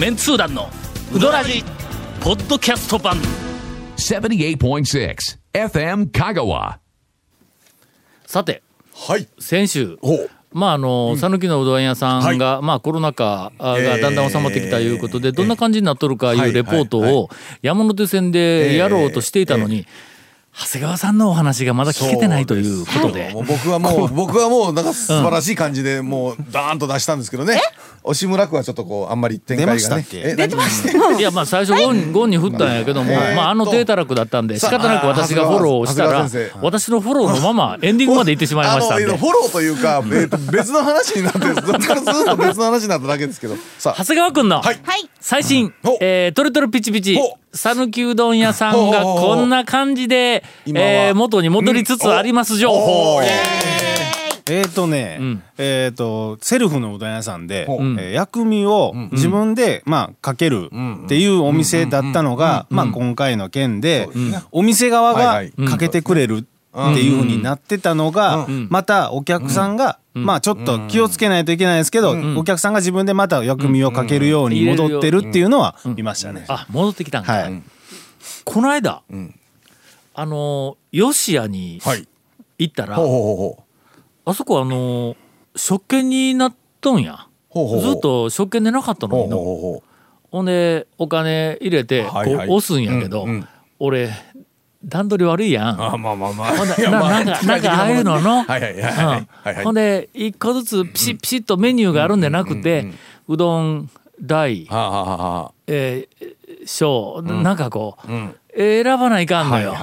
メンツー団のウドラジポッドキャスト版78.6 FM Kagawa. さてはい。先週ほう。まああの讃岐、のうどん屋さんが、はまあコロナ禍がえーだんだん収まってきたいうことで、どんな感じになっとるかいうレポートを山手線でやろうとしていたのに、長谷川さんのお話がまだ聞けてないということで。僕はもう、僕はもう、なんか素晴らしい感じで、もう、ダーンと出したんですけどね。押村区はちょっとこう、あんまり展開がね。出ましたっけ？え出てました。いやまあ最初ゴン,、ゴンに振ったんやけども、はい。まあ、あの低たらくだったんで仕方なく私がフォローをしたら私のフォローのままエンディングまで行ってしまいましたんで。あの、フォローというか、えっと、別の話になって、ずっと別の話になっただけですけど。さあ。長、谷川君のはい。最新ほう「えートレトレピチピチ。ほう」讃岐うどん屋さんがこんな感じで、えー元に戻りつつあります情報、えーとね、ん。えーとセルフのうどん屋さんで、えー薬味を自分で、まあ、かけるっていうお店だったのが、まあ、今回の件で、お店側がかけてくれるっていうふうになってたのが、またお客さんが、まあちょっと気をつけないといけないですけど、お客さんが自分でまた薬味をかけるように戻ってるっていうのはいましたね。あ戻ってきたんか、はい。この間、ん。あの吉谷にはい。行ったら。あそこあの食券になっとんや。ずっと食券でなかったのにのほんでお金入れてこう押すんやけど、俺段取り悪いやん。う。あ、まあまあまあ。ほんでななんかなんかああいうのの、ほんで一個ずつピシッピシッとメニューがあるんじゃなくて、うどん大。えー、小、なんかこう、ん選ばないかんのよ。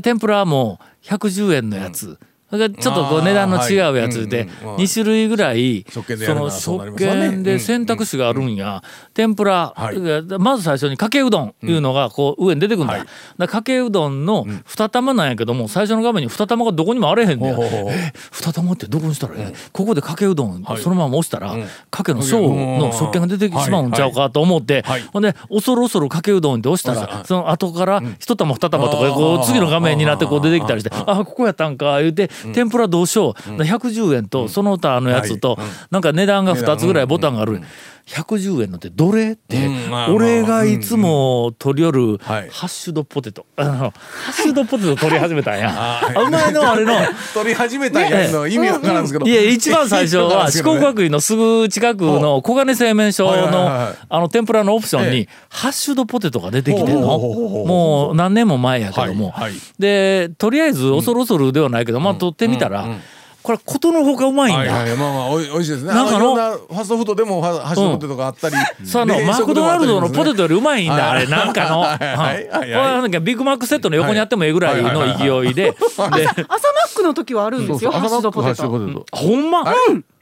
天ぷらも110円のやつ。それからちょっとこう値段の違うやつであーはい。うんうん2種類ぐらいその食券で選択肢があるんや。天ぷら。はい。まず最初にかけうどんいうのがこう上に出てくるんだはい。だかけうどんの二玉なんやけども最初の画面に二玉がどこにもあれへんねん。ほうほうほう。え二玉ってどこにしたらええ？ここでかけうどんそのまま押したらかけの小の食券が出てしまうんちゃうかと思ってはい。ほんで恐る恐るかけうどんって押したらその後から一玉二玉とかこう次の画面になってこう出てきたりしてあここやったんか言うて天ぷらどうしよう。110円とその他のやつとなんか値段が2つぐらいボタンがある110円のってどれって俺がいつも取り寄るハはい。ッシュドポテト。あのハッシュドポテト取り始めたんや。お前のあれの。取り始めたやつの意味わからんですけど。いや一番最初は 四国学院のすぐ近くの小金製麺所のはいあの天ぷらのオプションえにハッシュドポテトが出てきてんの。もう何年も前やけども。でとりあえず恐る恐るではないけどまあ取ってみたらこれことのほかうまいんだ。はいはい、まあまあおいおいしいですね。なんかのファストフードでもファハッシュドポテトがあったり、そうあの冷マクドナルドのポテトよりうまいんだ、はいあれなんかの。はいはいはいうんこれはいはなんかビッグマックセットの横にあってもええぐらいの勢いで。で、朝マックの時はあるんですよハッシュドポテトト。ほんま、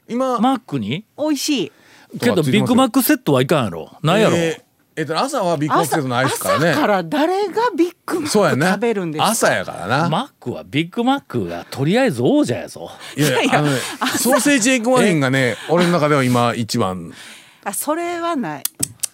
今、マックに？美味しいけどビッグマックセットはいかんやろ。なんやろ。えーえっと朝はビッグマックセットないですからね。朝から誰がビッグマそうやね。ック食べるんですか？朝やからな。マックはビッグマックがとりあえず王者やぞ。いやいやねソーセージエッグマフィンがね、俺の中では今一番。あそれはない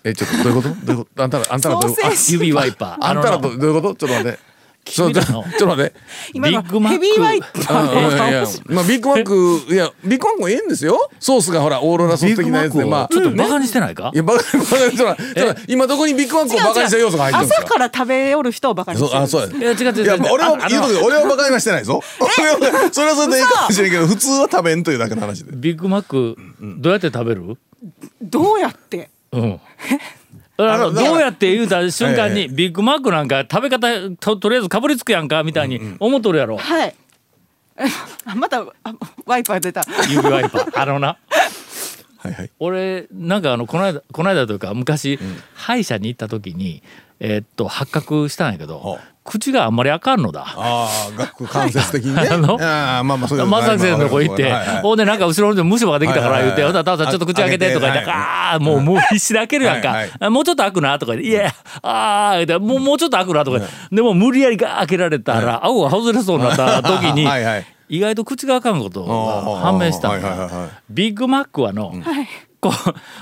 えちょっとどういうこと？どういうこと？あんたらあんたらどう？いう指ワイパー。ああんたらどういうこと？ちょっと待って。ちょっと君らの？ちょっと待って。今のビッグマック。ヘビーワイパうんうんいやいやーまあビッグマックいやビッグマックもええんですよ。ソースがほらオーロラソース的なやつでまあちょっとバカにしてないか？いやバカにちょっとちょっと今どこにビッグマックをバカにした要素が入ってるんですか？朝から食べよる人をバカにしてるそうあそうや。いや違う違ういや俺は言うと俺はバカにはしてないぞ。それはそれでいいかもしれんけど普通は食べんというだけの話で。ビッグマックどうやって食べる？どうやって？うん。あのどうやって言うた瞬間にえビッグマックなんか食べ方ととりあえずかぶりつくやんかみたいに思っとるやろ。はい。あ またあワイパー出た。指ワイパー。あのな。はいはい。俺なんかあのこの間この間というか昔、歯医者に行った時にえーっと発覚したんやけどは口があんまりあかんのだ。ああ学間接的にね。あのああまあまあそういう先生のとこ行って、はいはい。ほんでなんか後ろの虫歯ができたから言って、はいはいはい。ほんならタオさんちょっと口開けてとか言って、はいああ、もう、もう必死で開けるやんか。はいあもうちょっと開くなとか言って、いや、ああ、もう、もうちょっと開くなとかでも無理やりガー開けられたら、顎が外れそうになった時に、はいはい意外と口が開かんことが判明したんはいはいはいはい。だ。ビッグマックはの、こう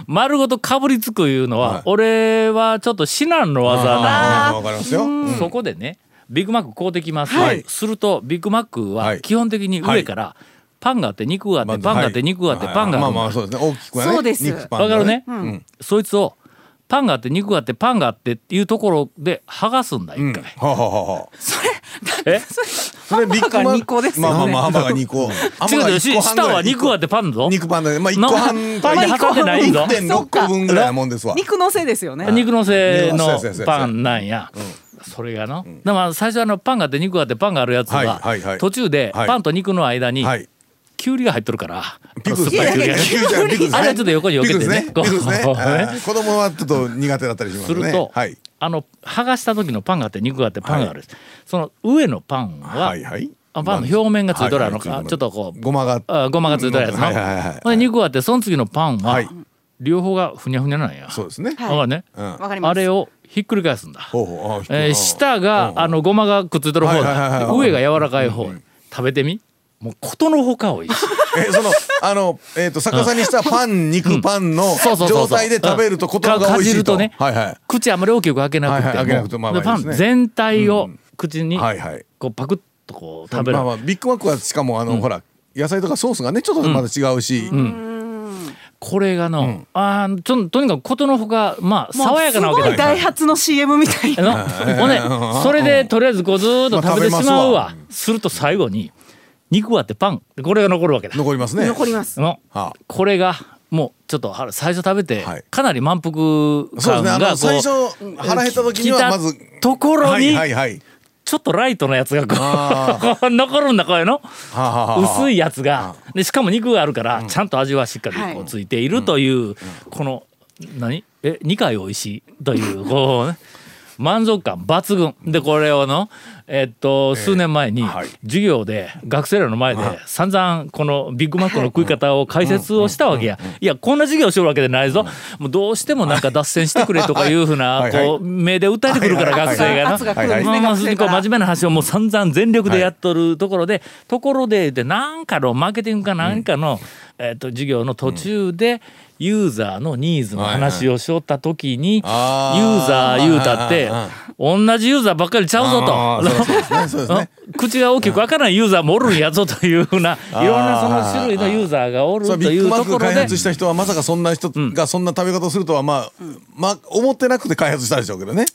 丸ごとかぶりつくいうのは、はい。俺はちょっと至難の技なああわかりますよ。うん。そこでねビッグマック買うてきます、はい。するとビッグマックははい。基本的に上からパンがあって肉があって、パンがあって肉があって、パンがある、まあまあそうですね。大きくはねそうです。肉パンがわかるね、ん。そいつをパンがあって肉があってパンがあってっていうところで剥がすんだ一回、はあはあはあはあ。えそれビッグマハンバーガー二個ですよね。まあまあまあハンバーガー2個違うよし一個半ぐらい。下は肉があってパンぞ。肉パンでまあ1個半パンで挟んでないんぞ1.6個分ぐらいなもんですわ肉のせいですよね。肉のせのそうそうそうそうパンなんや、それがの、だから最初あのパンがあって肉があってパンがあるやつはいははいはい。途中ではい。パンと肉の間にはいきゅうりが入っとるから。ピクルス酸っぱいきゅうりがピクルスね。あれはちょっと横に避けてね。子供はちょっと苦手だったりしますね。すると、はい。あの剥がした時のパンがあって肉があってパンがある、その上のパンは、はいはい。あパンの表面がついとるあの、はいはい。ちょっとこうごまがあごまがついとるやつの、はいはいはいはい。ほんで肉があってその次のパンは、はい。両方がふにゃふにゃなんや、そうですね。はい。わかるね？あれをひっくり返すんだ、ほうほう。あえー下があのごまがくっついてる方はいはいはいだはい。上が柔らかい方。食べてみもうことのほか美味しい。えそのあのえっと逆さにしたパン肉パンの状態で食べるとことが美か味しいと。じるとね。はいはい。口あまり大きく開けなくても,、はいはい。開けなくてもまあまあでパン全体を口にはいはい。こうパクッとこう食べる、まあまあビッグマックはしかもあのほら野菜とかソースがねちょっとまた違うし。これがの、あーちょとにかくことのほかまあ爽やかなわけだすごいダイハツの CM みたいな。のほんでそれでとりあえずこうずーっと食べてしまうわ,、すると最後に肉割ってパン。これが残るわけだ。残りますね。残ります。のはこれがもうちょっとは最初食べてはい。かなり満腹そうですね。あ感がこうの最初腹減った時にはまずところはいにはいはい。ちょっとライトのやつがこあう残るんだこれの。はあはあはあ。薄いやつが。でしかも肉があるからちゃんと味はしっかりこはい。うついているというこの何？え2回美味しいというこうね満足感抜群。でこれをのえっと数年前にはい。授業で学生らの前で散々このビッグマックの食い方を解説をしたわけや。いやこんな授業しよるわけでないぞ。もうどうしてもなんか脱線してくれとかいうふうな こう目で訴えてくるから学生がな。真面目な話をもう散々全力でやっとるところで、ところででなんかのマーケティングかなんかの、えっと授業の途中でユーザーのニーズの話をしよった時に、ユあーーザー言うたってあ同じユーザーばっかりちゃうぞあーそうそうですね。そうですね。口が大きく開かないユーザーもおるんやぞというふうな いろんなその種類のユーザーがおるというビッグマックところで開発した人はまさかそんな人がそんな食べ方をするとはまあまあ思ってなくて開発したでしょうけどね。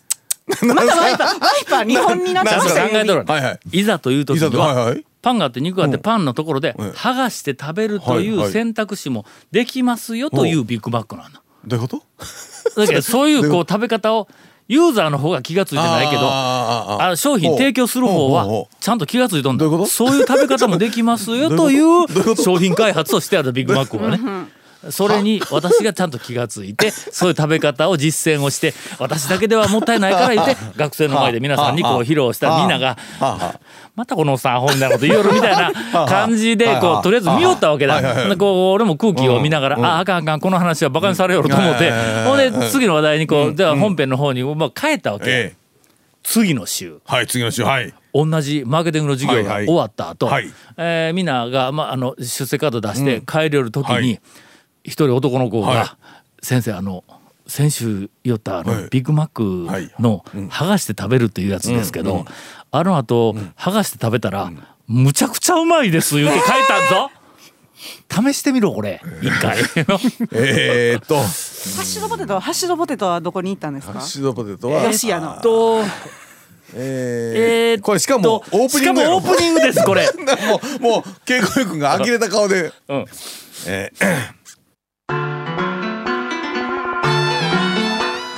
またワイパー、ワイパー日本になってちゃんと考ましたよ。えとる、はいはい。いざという時いざにはとはいはいパンがあって肉があってパンのところでうん剥がして食べるという選択肢もできますよというビッグマックなんだ。どういうこと？だけど そういうこう食べ方をユーザーの方が気がついてないけどあ商品提供する方はちゃんと気がついとんだどういうこと？そういう食べ方もできますよという商品開発をしてあるビッグマックはね。それに私がちゃんと気がついてそういう食べ方を実践をして私だけではもったいないから言って学生の前で皆さんにこう披露したらみんながまたこのおっさんアホみたいなこと言いよるみたいな感じでこうとりあえず見よったわけだ。こう俺も空気を見ながら、ああかんあかんこの話はバカにされよると思って、うんほんで次の話題にこう、では本編の方にまあ帰ったわけ。ええ。次の週。はい次の週はい。同じマーケティングの授業が終わった後、はい。えーみんなが、まあ、あの出世カード出して帰りよる時に、はい一人男の子が「はい。先生あの先週言ったあの、はい。ビッグマックの剥がして食べるっていうやつですけど、あの後、剥がして食べたら、むちゃくちゃうまいです言うて書いたんぞ試してみろこれ。一回。えーっと。ハッシュドポテトはハッシュドポテトはどこに行ったんですか？ハッ。シュドポテトはヨシヤのとえーえーこれしかもとオープニングしかもオープニングですこれ。もうもう稽古君が呆れた顔で。うん。えー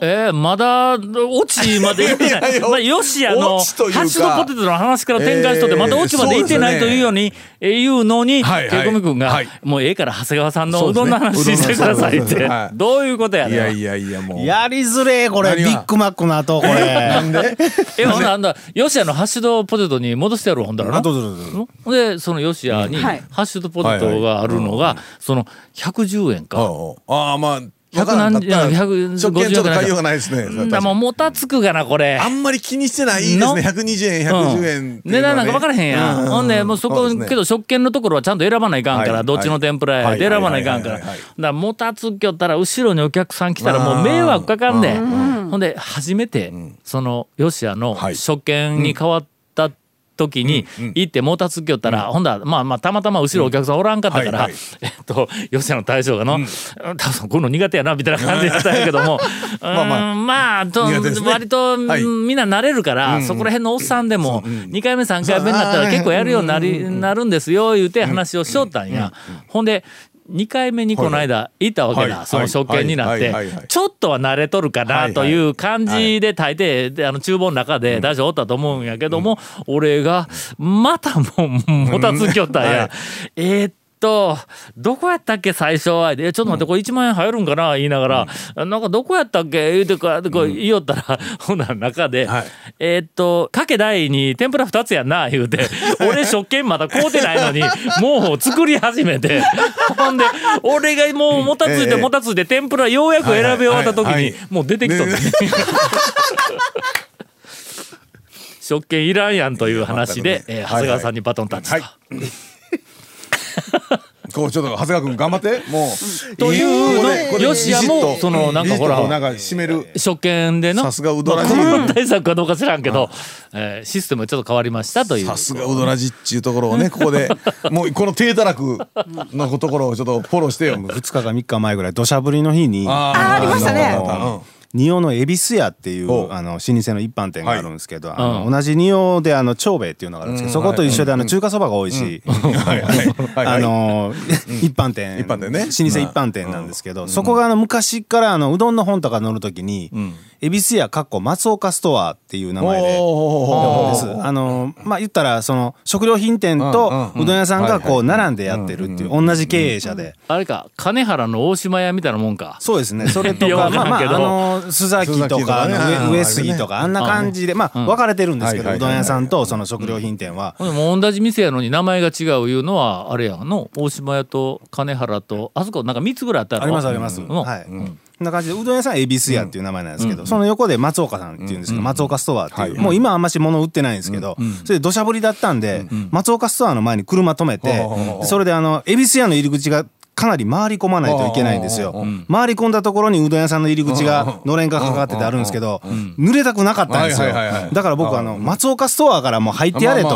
えー、まだオチまで行ってない。いやいやまあ、よしあのハッシュドポテトの話から展開しとって、えーまだオチまで行ってないというように、えー言うのに、はいはい。ケイコミ君が、はい。もうええから長谷川さんのそうどんの話してくださいって、うどんのはい。どういうことやねん。いやいやいやもう。やりづれえこれ。ビッグマックの後これ。なんで？えほんなんだよしあのハッシュドポテトに戻してやるほんだらな。あどうぞどうぞどうぞ。でそのよしあにはい。ハッシュドポテトがあるのが、その110円か、ああまあわからんかったら100何食券ちょっと買いようがないですね。んだもうもたつくがなこれ。あんまり気にしてないですの？ね。120円、110円っていうのはね。値段なんか分からへんやん。うほんで、もうそこ、けど食券のところはちゃんと選ばないかんから、はい。どっちの天ぷらやはい。で選ばないかんから。だもたつきよったら、後ろにお客さん来たらもう迷惑かかんで。ほんで、初めて、その、ヨシアのはい。食券に変わった時に行ってもたつきよったら、ほんだらまあまあたまたま後ろお客さんおらんかったから、えっと吉田の大将がの、多分こういうの苦手やなみたいな感じだったんやけども まあまあ。割と、はい。みんな慣れるから、そこら辺のおっさんでも2回目3回目になったら結構やるようになり、なるんですよ言うて話をしよったんや。ほんで2回目にこの間行ったわけだ、はい。その食券になって、ちょっとは慣れとるかなという感じで大抵であの厨房の中で大将おったと思うんやけども、俺がまたもうもたつきよったんや。えーっとどこやったっけ最初は。えちょっと待ってこれ1万円入るんかな言いながら、なんかどこやったっけ言うてこうこう言いよったら、ほな中で、はい。えーっとかけ大に天ぷら2つやんな言うて。俺食券まだ買うてないのにもう作り始めて。ほんで俺がもうもたついてええ。もたついて天ぷらようやく選び終わった時にもう出てきとって、ね食券いらんやんという話で、えー長谷川さんにバトンタッチと。はい こうちょっと長谷川君頑張って。もうというのよしやもそのなんかほらなんか締める。初見でのさすがうどらじ。まあコロナ対策かどうか知らんけど、えーシステムがちょっと変わりましたという。さすがうどらじっちゅうところをねここで。もうこの低たらくのところをちょっとフォローしてよ。2日か3日前ぐらい土砂降りの日にああーありましたね仁王の恵比寿屋っていうあの老舗の一般店があるんですけど、あのうん同じ仁王であの長兵衛っていうのがあるんですけど、そこと一緒であの中華そばが多いし、あの一般店。一般店ね。老舗一般店なんですけど、そこがあの昔からあのうどんの本とか載るときに恵比寿屋かっこ松岡ストアっていう名前で。あのまあ言ったらその食料品店とうどん屋さんがこう並んでやってるっていう同じ経営者で。あれか金原の大島屋みたいなもんか。そうですね。それとかまあまああの須崎とか上上杉とかあんな感じでまあ分かれてるんですけどはいうどん屋さんとその食料品店は。もう同じ店やのに名前が違ういうのはあれやの大島屋と金原とあそこなんか3つぐらいあったやろ？ありますあります。うん。はい。こんな感じでうどん屋さんは恵比寿屋っていう名前なんですけど、その横で松岡さんっていうんですけど、松岡ストアっていう、はい。もう今あんまし物売ってないんですけど、それで土砂降りだったんで、松岡ストアの前に車止めて、それであの恵比寿屋の入り口がかなり回り込まないといけないんですよ。回り込んだところにうどん屋さんの入り口がのれんがかかっててあるんですけど、濡れたくなかったんですよ。だから僕あの松岡ストアからもう入ってやれと。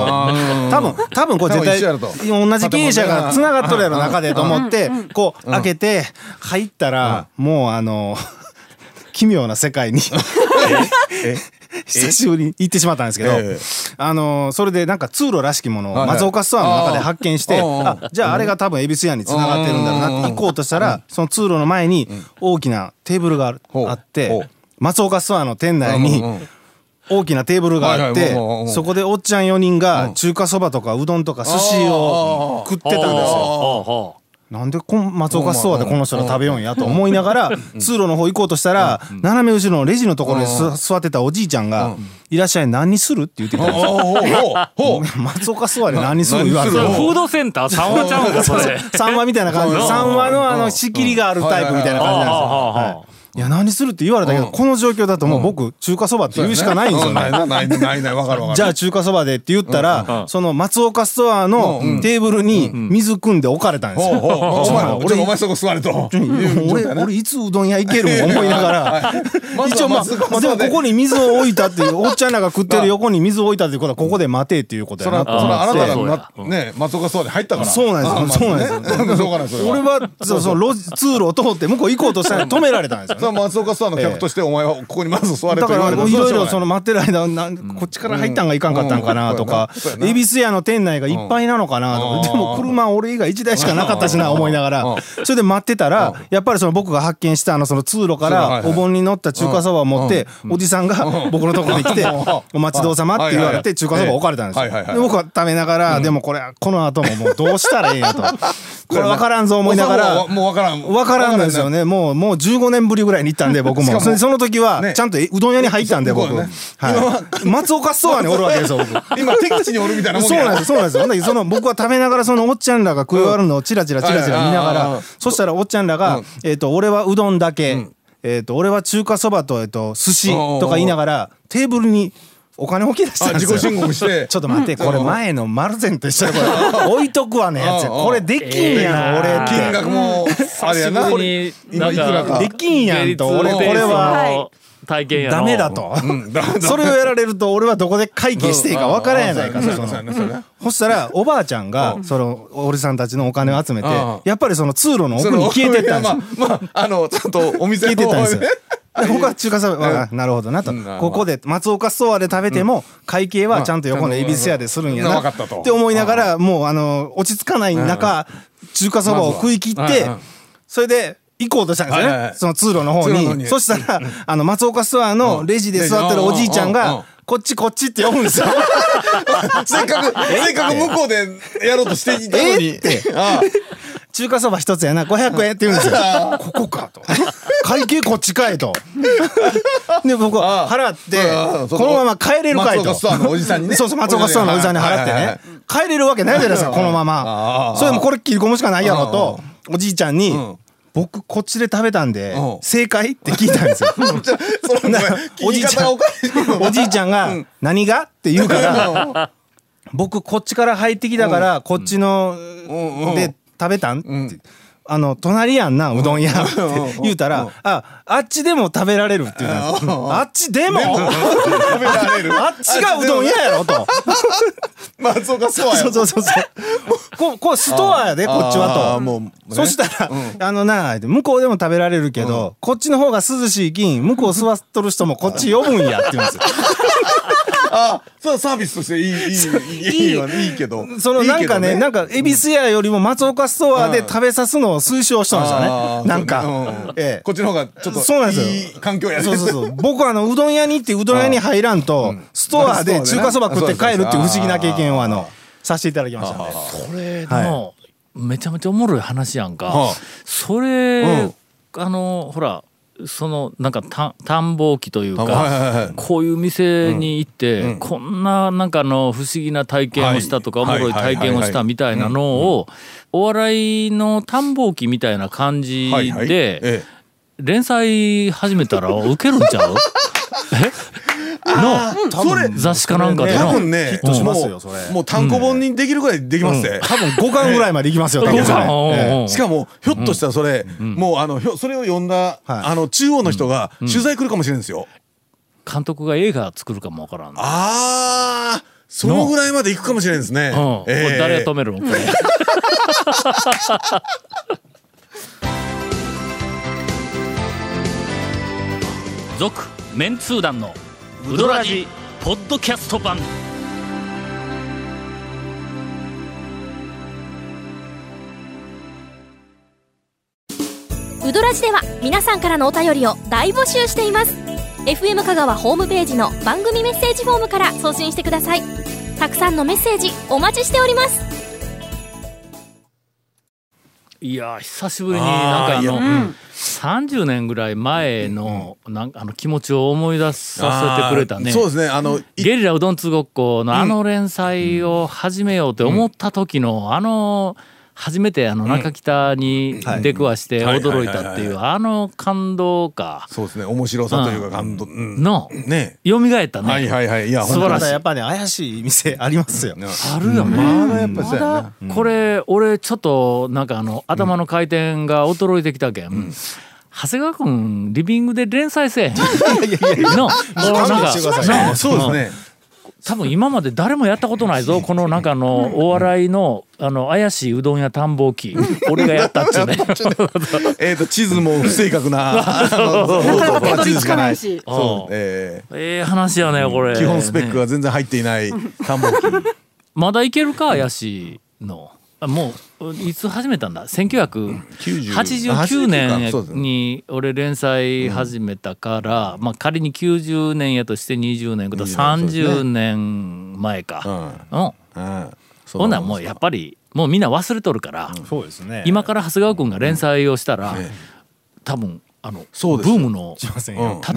多分多分これ絶対同じ経営者がつながっとるやろ中でと思ってこう開けて入ったらもうあの 奇妙な世界に 久しぶりに行ってしまったんですけどええ。あのそれでなんか通路らしきものを松岡ストアの中で発見してあああじゃああれが多分恵比寿屋につながってるんだろうなって行こうとしたらその通路の前に大きなテーブルがあってう。松岡ストアの店内に大きなテーブルがあっはいてそこでおっちゃん4人が中華そばとかうどんとか寿司を食ってたんですよ。なんでこん松岡ストアでこの人ら食べようんやと思いながら通路の方行こうとしたら斜め後ろのレジのところにす座ってたおじいちゃんが「いらっしゃい何にする?」って言ってたんです 松岡ストアで何にする言われてフードセンター3話ちゃうんかそれ。3話みたいな感じ。で3話のあの仕切りがあるタイプみたいな感じなんですよ。いいや何するって言われたけどこの状況だともう僕中華そばって言うしかないんですよね。ないないないわかるわかる。じゃあ中華そばでって言ったら、その松岡ストアのテーブルに水汲んで置かれたんですよ。お前俺俺お前そこ座れと。俺俺いつうどん屋行けるん？思いながら。一応まあでもここに水を置いたっていう おっちゃんらが食ってる横に水を置いたっていうことはここで待てっていうことそやな。とらそらあなたがまね。松岡ストアで入ったから。そうなんですよ。そうなんです俺はそうそう路地通路を通って向こう行こうとしたら止められたんですよそれは松岡ストアの客としてお前はここにまず座れとだから言われたいろいろそのの待ってる間なんこっちから入ったんがいかんかったんかなとか。恵比寿屋の店内がいっぱいなのかなとか。でも車俺以外1台しかなかったしな思いながら。それで待ってたらやっぱりその僕が発見したあのその通路からお盆に乗った中華そばを持っておじさんが僕のところに来て「お待ちどうさま」って言われて中華そば置かれたんですよ。で僕は食べながらでもこれこの後ももうどうしたらええんやと。これ分からんぞ思いながらもう分からん。分からんですよね。もうもう15年ぶりぐらいに行ったんで僕も。もその時はね。ちゃんとうどん屋に入ったんで僕、ね。はい、松岡ストアにおるわけですよ僕。今敵地におるみたいなもんそうやなんですそうなんです。よその僕は食べながらそのおっちゃんらが食い終わるのをチラチラチラチラ見ながらそしたらおっちゃんらが、えっ、と俺はうどんだけ、えっ、と俺は中華そばとえっ、と寿司とか言いながらテーブルにお金置き出したんですよ。あ自己申告して。ちょっと待ってこれ前の丸善と一緒でこれ。置いとくわねやつや。これできんやん。俺金額も あれやな。久しぶりに今いくらか。かできんやんと。俺これは体験やのダメだと。うん。それをやられると俺はどこで会計していいか分からんやないかうん。その。そしたらおばあちゃんがそのおじさんたちのお金を集めてうん。やっぱりその通路の奥に消えてったんですよ。いやまあまああのちゃんとお店の消えてったんですよね。で他は中華そば、あなるほどなと、ここで松岡ストアで食べても、会計はちゃんと横の恵比寿屋でするんやうん。なって思いながらもうあの落ち着かない中、中華そばを食い切って、それで行こうとしたんですよね、その通路の方に。そしたら、あの松岡ストアのレジで座ってるおじいちゃんが「こっちこっち」って呼ぶんですよ。せっかくせっかく向こうでやろうとしていたのに。あ中華そば一つやな。500円って言うんですよ。ここかと。会計こっちかいと。で僕は払ってこのまま帰れるかいと。松岡ストアのおじさんにね。そうそう松岡ストアのおじさんに払ってね。帰れるわけないじゃないですかこのまあま。あそれでもこれ切り込むしかないやろとおじいちゃんにん。僕こっちで食べたんでうん。正解って聞いたんですよ。おじいちゃん。おじいちゃんが「何が?」って言うから僕こっちから入ってきたからこっちので食べたん？って。あの隣やんなうどん屋。って言うたら「ああっちでも食べられる」って言ったんですあっちでも。食べられる。あっちがうどん屋やろと。松岡ストアやそうそうそうそう。ここうストアやでこっちはと。そしたらあのな向こうでも食べられるけどこっちの方が涼しいきん向こう座っとる人もこっち呼ぶんやって言うんですよあそうサービスとしていいいいいいいわいいけど。そのなんかねなんか恵比寿屋よりも松岡ストアで食べさすのを推奨したんですよあね。ーなんか。うん。ええ。こっちの方がちょっとそうなんですよ。いい環境やね。そうそうそう。僕はあのうどん屋に行ってうどん屋に入らんとストアで中華そば食って帰るっていう不思議な経験をあのさせていただきましたね。それの、めちゃめちゃおもろい話やんか、はあ。それ、うん。あのほらそのなんかた探訪機というか、はいはいはい。こういう店に行って、うん。こんななんかあの不思議な体験をしたとか、はい。おもろい体験をしたみたいなのを、お笑いの探訪機みたいな感じはいはい。で、え。連載始めたらウケるんちゃう？え？のそれ雑誌かなんかでの。多分ねヒットしますよもうそれ。もう単行本にできるぐらいできますね。多分5巻ぐらいまでいきますよしかもひょっとしたらそれもうあのひょそれを読んだはい。あの中央の人が取材来るかもしれないんですよ。監督が映画作るかもわからん。ああそのぐらいまで行くかもしれないですね。うん、こえ。えれ誰が止めるの？これ。続メンツー団のウドラジポッドキャスト版。ウドラジでは皆さんからのお便りを大募集しています。FM 香川ホームページの番組メッセージフォームから送信してください。たくさんのメッセージお待ちしております。いやー久しぶりになんかああーいやの、30年ぐらい前のなんかあの気持ちを思い出させてくれたね。そうですねあのいゲリラうどんつごっこのあの連載を始めようって思った時のあの初めてあの中北に出くわしてはい驚いたっていうあの感動か。そうですね面白さというか感動。うん。のね。蘇ったね。はいはいはい。いや素晴らしいまだやっぱね怪しい店ありますよあるよね。まだやっぱりそうやなこれ俺ちょっとなんかあの頭の回転が衰えてきたけん、長谷川君リビングで連載せえへん。のこのなんかしてくださいなそうですね多分今まで誰もやったことないぞ このなんかあのお笑いのあの怪しいうどん屋探訪機俺がやったっちゅうね。えっと地図も不正確な 地図しかない。し。そうえええ話やねこれ。ー基本スペックが全然入っていない田んぼ機まだいけるか怪しいの。あもういつ始めたんだ？1989年に俺連載始めたから、まあ仮に90年やとして20年こと20年そうですね。30年前か、うん。うん。そうほんならもうやっぱりもうみんな忘れとるから、そうですね。今から長谷川君が連載をしたら、多分あのブームの立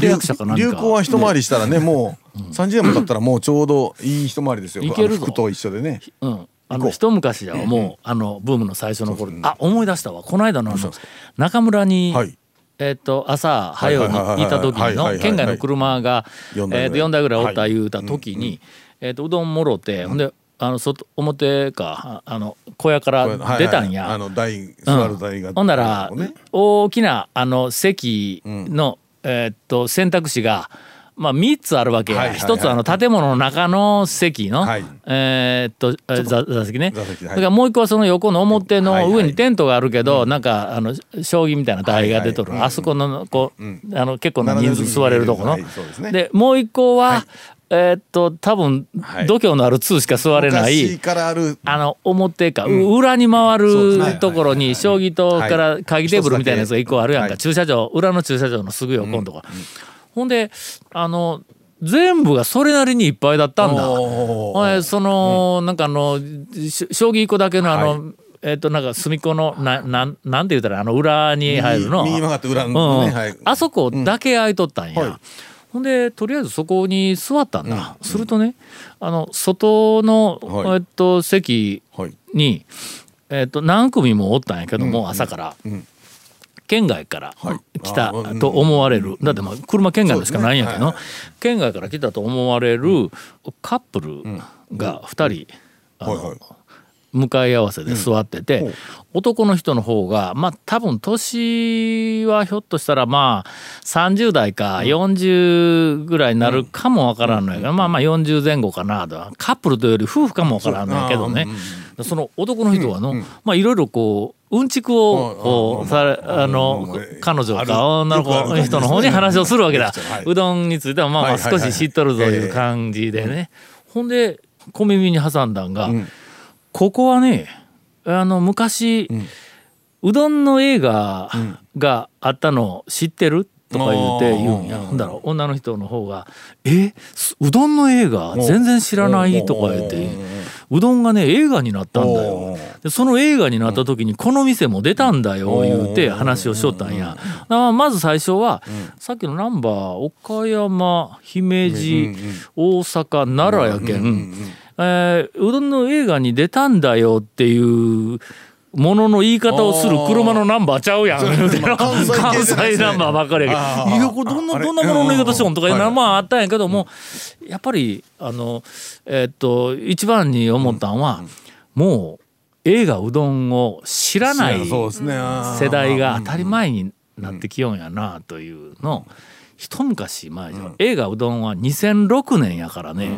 役者かなんか。流行は一回りしたらねもう30年も経ったらもうちょうどいい一回りですよ。いける服と一緒でね。うん、あの一昔じゃもう、あのブームの最初の頃。あ思い出したわ。この間のあの中村に、はい。えっと朝早うに行った時はいはいはいはい。の県外の車がえっと4台ぐらいおった言うた時にえっとうどんもろてほんであの外表かああの小屋から出たんや。はいはいはい。あの台座る台が、ほんなら、ね。大きなあの席の、えーっと選択肢が、まあ、3つあるわけや、はいはいはい。一つはあの建物の中の席の、はい。えーっとえ座座席ね。座席はい。だからもう一個はその横の表のはいはい。上にテントがあるけど、なんかあの将棋みたいな台が出とる、はいはい。あそこのこう、あの結構な人数座れるとこの、ですね。でもう一個は、えーっと多分、はい。度胸のある2しか座れない。ある。あの表か、裏に回るところに将棋とはい。から鍵テーブルみたいなやつが一個あるやんか、はい。駐車場裏の駐車場のすぐ横のとこ、ほんであの全部がそれなりにいっぱいだったんだ。おー。ほんでその、なんかあのし将棋一個だけのあの、えっとなんか隅っこのななんなんて言ったらあの裏に入るの？右右曲がって裏うん。のね、はい。あそこだけ空いとったんや、はい。ほんでとりあえずそこに座ったんだ、するとねあの外の、はい。えっと席はい。に、えっと何組もおったんやけども、朝から、ん県外からはい。来たと思われる、だってまあ車県外でしかないんやけど、県外から来たと思われるカップルが2人、あの向かい合わせで座ってて、ほう。男の人の方がまあ多分年はひょっとしたらまあ30代か40ぐらいになるかもわからんのやけど、まあまあ40前後かなと。カップルというより夫婦かもわからんのやけどね。その男の人はの、まあいろいろこううんちくをこうされあのうん彼女か女の子よくある感じですね。人の方に話をするわけだ。はい。うどんについてはまあまあ少し知っとるぞいう感じでね。ほんで小耳に挟んだんが、んここはねあの昔、うどんの映画があったの知ってる？とか言うて言うんや。ほんだら女の人の方が「え？すうどんの映画全然知らない」とか言って。うどんがね映画になったんだよ。でその映画になった時にこの店も出たんだよ言うて話をしとったんや。まず最初はさっきのナンバー岡山姫路大阪奈良やけんえーうどんの映画に出たんだよっていうものの言い方をする車のナンバーちゃうやん。関西ナンバーばっかりやけど。いや、これどんな、どんなものの言い方しよんとかいうのはまああったんやけども、やっぱり、あの、えーっと、一番に思ったんは、もう映画うどんを知らない世代が当たり前になってきよんやなというの。を一昔前じゃ、映画うどんは2006年やからね、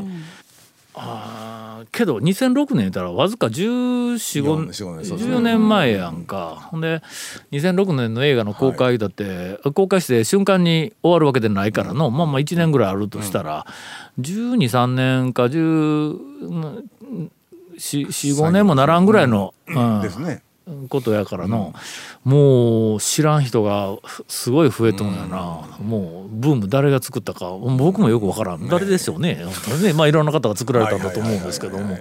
あーけど2006年言ったらわずか1415 14年そうですね。14年前やんか、ほんで2006年の映画の公開だって、公開して瞬間に終わるわけでないからの、まあまあ1年ぐらいあるとしたら、123年か1415年もならんぐらいの、うん。ですねことやからの、もう知らん人がすごい増えとんやな、もうブーム誰が作ったか僕もよくわからん、誰でしょうね。本当にね。まあいろんな方が作られたんだと思うんですけども。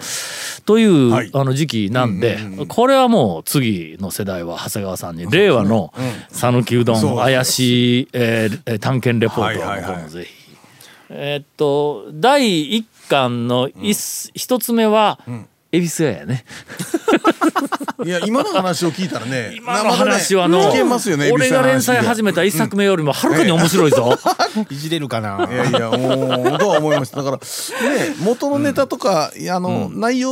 という、はい。あの時期なんで、これはもう次の世代は長谷川さんに令和の讃岐うどん怪しい、えーえー探検レポートの方もぜひ。えーっと第一巻の一,、一つ目は、恵比寿屋やね。いや今の話を聞いたらね今の話はの、まだね聞けますよね俺が連載始めた一作目よりもはるかに面白いぞ。いじれるかな。いやいやもうとは思いました。だからね元のネタとか、いやあの、内容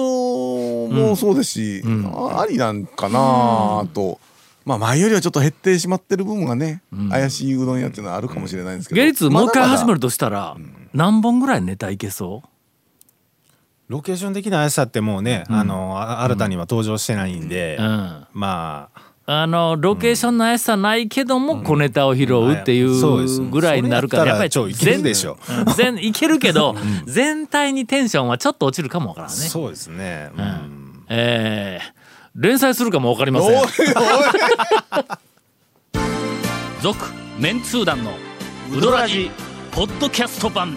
もそうですし、あありなんかなと、まあ前よりはちょっと減ってしまってる部分がね、怪しいうどん屋っていうのはあるかもしれないんですけど。ゲリツもう一回始めるるとしたら、何本ぐらいネタいけそう？ロケーション的な怪しさってもうね、あのあ新たには登場してないんで、うん。まあ。あのロケーションの怪しさないけども小ネタを拾うっていそうぐらいになるからやっぱりやったら超いけるでしょ。全全いけるけど 全体にテンションはちょっと落ちるかもわからんね。そうですね、うん。えー連載するかもわかりません。続メンツー団のウドラジポッドキャスト版